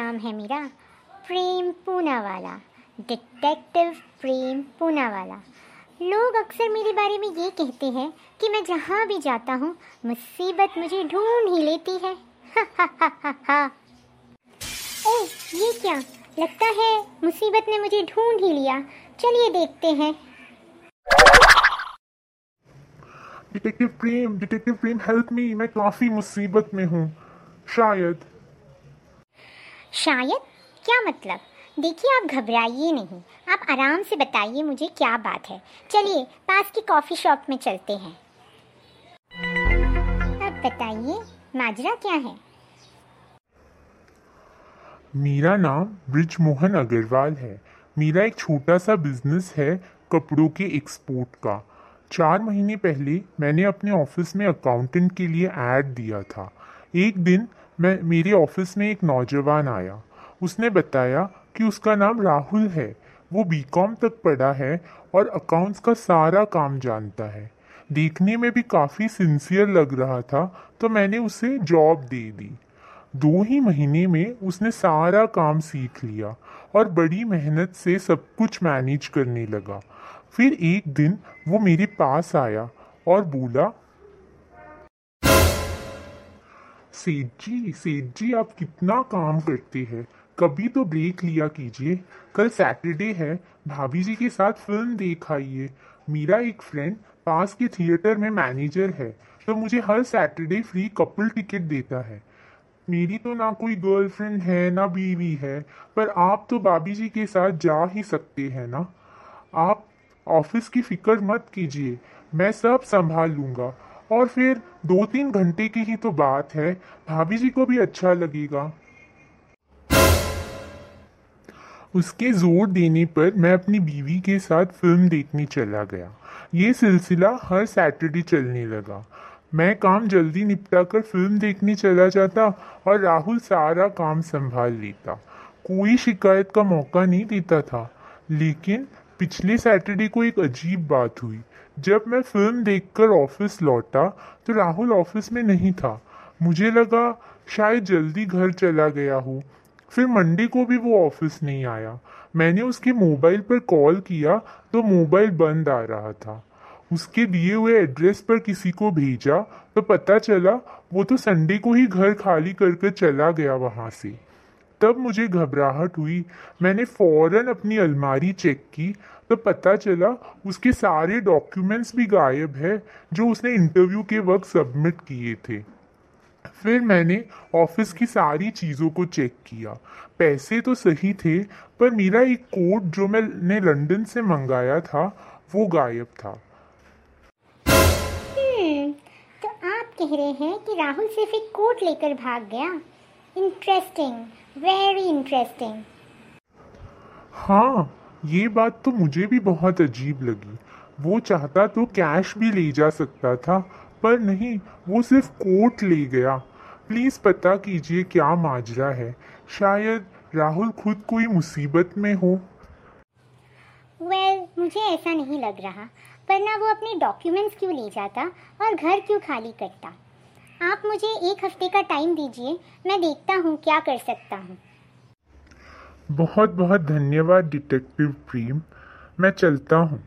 नाम है मेरा, प्रेम पूनावाला डिटेक्टिव प्रेम पूनावाला। लोग अक्सर मेरे बारे में ये कहते हैं कि मैं जहाँ भी जाता हूँ, मुसीबत मुझे ढूंढ ही लेती है। ओह ये क्या? लगता है मुसीबत ने मुझे ढूंढ ही लिया। चलिए देखते हैं। Detective Prem detective Prem help me मैं काफ़ी मुसीबत में हूँ। शायद शायद? क्या मतलब? देखिए, आप घबराइए नहीं। आप आराम से बताइए मुझे क्या बात है। चलिए, पास की कॉफ़ी शॉप में चलते हैं। अब बताइए, माजरा क्या है? मेरा नाम ब्रिज मोहन अग्रवाल है। मेरा एक छोटा सा बिज़नेस है कपड़ों के एक्सपोर्ट का। चार महीने पहले मैंने अपने ऑफ़िस में अकाउंटेंट के लिए ऐड दिया था। एक दिन मैं मेरे ऑफ़िस में एक नौजवान आया। उसने बताया कि उसका नाम राहुल है। वो बीकॉम तक पढ़ा है और अकाउंट्स का सारा काम जानता है। देखने में भी काफ़ी सिंसियर लग रहा था तो मैंने उसे जॉब दे दी। दो ही महीने में उसने सारा काम सीख लिया और बड़ी मेहनत से सब कुछ मैनेज करने लगा। फिर एक दिन वो मेरे पास आया और बोला सेठ सेठ जी, आप कितना काम करते हैं। कभी तो ब्रेक लिया कीजिए। कल सैटरडे है। भाभी जी के साथ फ़िल्म देख आइए। मेरा एक फ्रेंड पास के थिएटर में मैनेजर है तो मुझे हर सैटरडे फ्री कपल टिकट देता है। मेरी तो ना कोई गर्लफ्रेंड है, ना बीवी है, पर आप तो भाभी जी के साथ जा ही सकते हैं ना। आप ऑफ़िस की फ़िक्र मत कीजिए। मैं सब संभाल लूँगा। और फिर दो तीन घंटे की ही तो बात है। भाभी जी को भी अच्छा लगेगा। उसके ज़ोर देने पर मैं अपनी बीवी के साथ फ़िल्म देखने चला गया। ये सिलसिला हर सैटरडे चलने लगा। मैं काम जल्दी निपटा कर फ़िल्म देखने चला जाता और राहुल सारा काम संभाल लेता। कोई शिकायत का मौका नहीं देता था, लेकिन पिछले सैटरडे को एक अजीब बात हुई। जब मैं फ़िल्म देखकर ऑफ़िस लौटा तो राहुल ऑफ़िस में नहीं था। मुझे लगा, शायद जल्दी घर चला गया हो। फिर मंडे को भी वो ऑफ़िस नहीं आया। मैंने उसके मोबाइल पर कॉल किया तो मोबाइल बंद आ रहा था। उसके दिए हुए एड्रेस पर किसी को भेजा तो पता चला, वो तो संडे को ही घर खाली करके चला गया वहाँ से। तब मुझे घबराहट हुई। मैंने फ़ौरन अपनी अलमारी चेक की तो पता चला उसके सारे डॉक्यूमेंट्स भी गायब है जो उसने इंटरव्यू के वक्त सबमिट किए थे। फिर मैंने ऑफ़िस की सारी चीज़ों को चेक किया। पैसे तो सही थे पर मेरा एक कोट जो मैंने लंदन से मंगाया था वो गायब था। हम्म, तो आप कह रहे हैं कि राहुल सिर्फ़ एक कोट लेकर भाग गया? इंटरेस्टिंग वेरी इंटरेस्टिंग हाँ ये बात तो मुझे भी बहुत अजीब लगी। वो चाहता तो कैश भी ले जा सकता था पर नहीं वो सिर्फ़ कोट ले गया। प्लीज़ पता कीजिए क्या माजरा है। शायद राहुल खुद कोई मुसीबत में हो। वेल well, मुझे ऐसा नहीं लग रहा पर ना वो अपने डॉक्यूमेंट्स क्यों ले जाता और घर क्यों खाली करता? आप मुझे एक हफ़्ते का टाइम दीजिए, मैं देखता हूँ क्या कर सकता हूँ। बहुत बहुत धन्यवाद, डिटेक्टिव प्रेम। मैं चलता हूँ।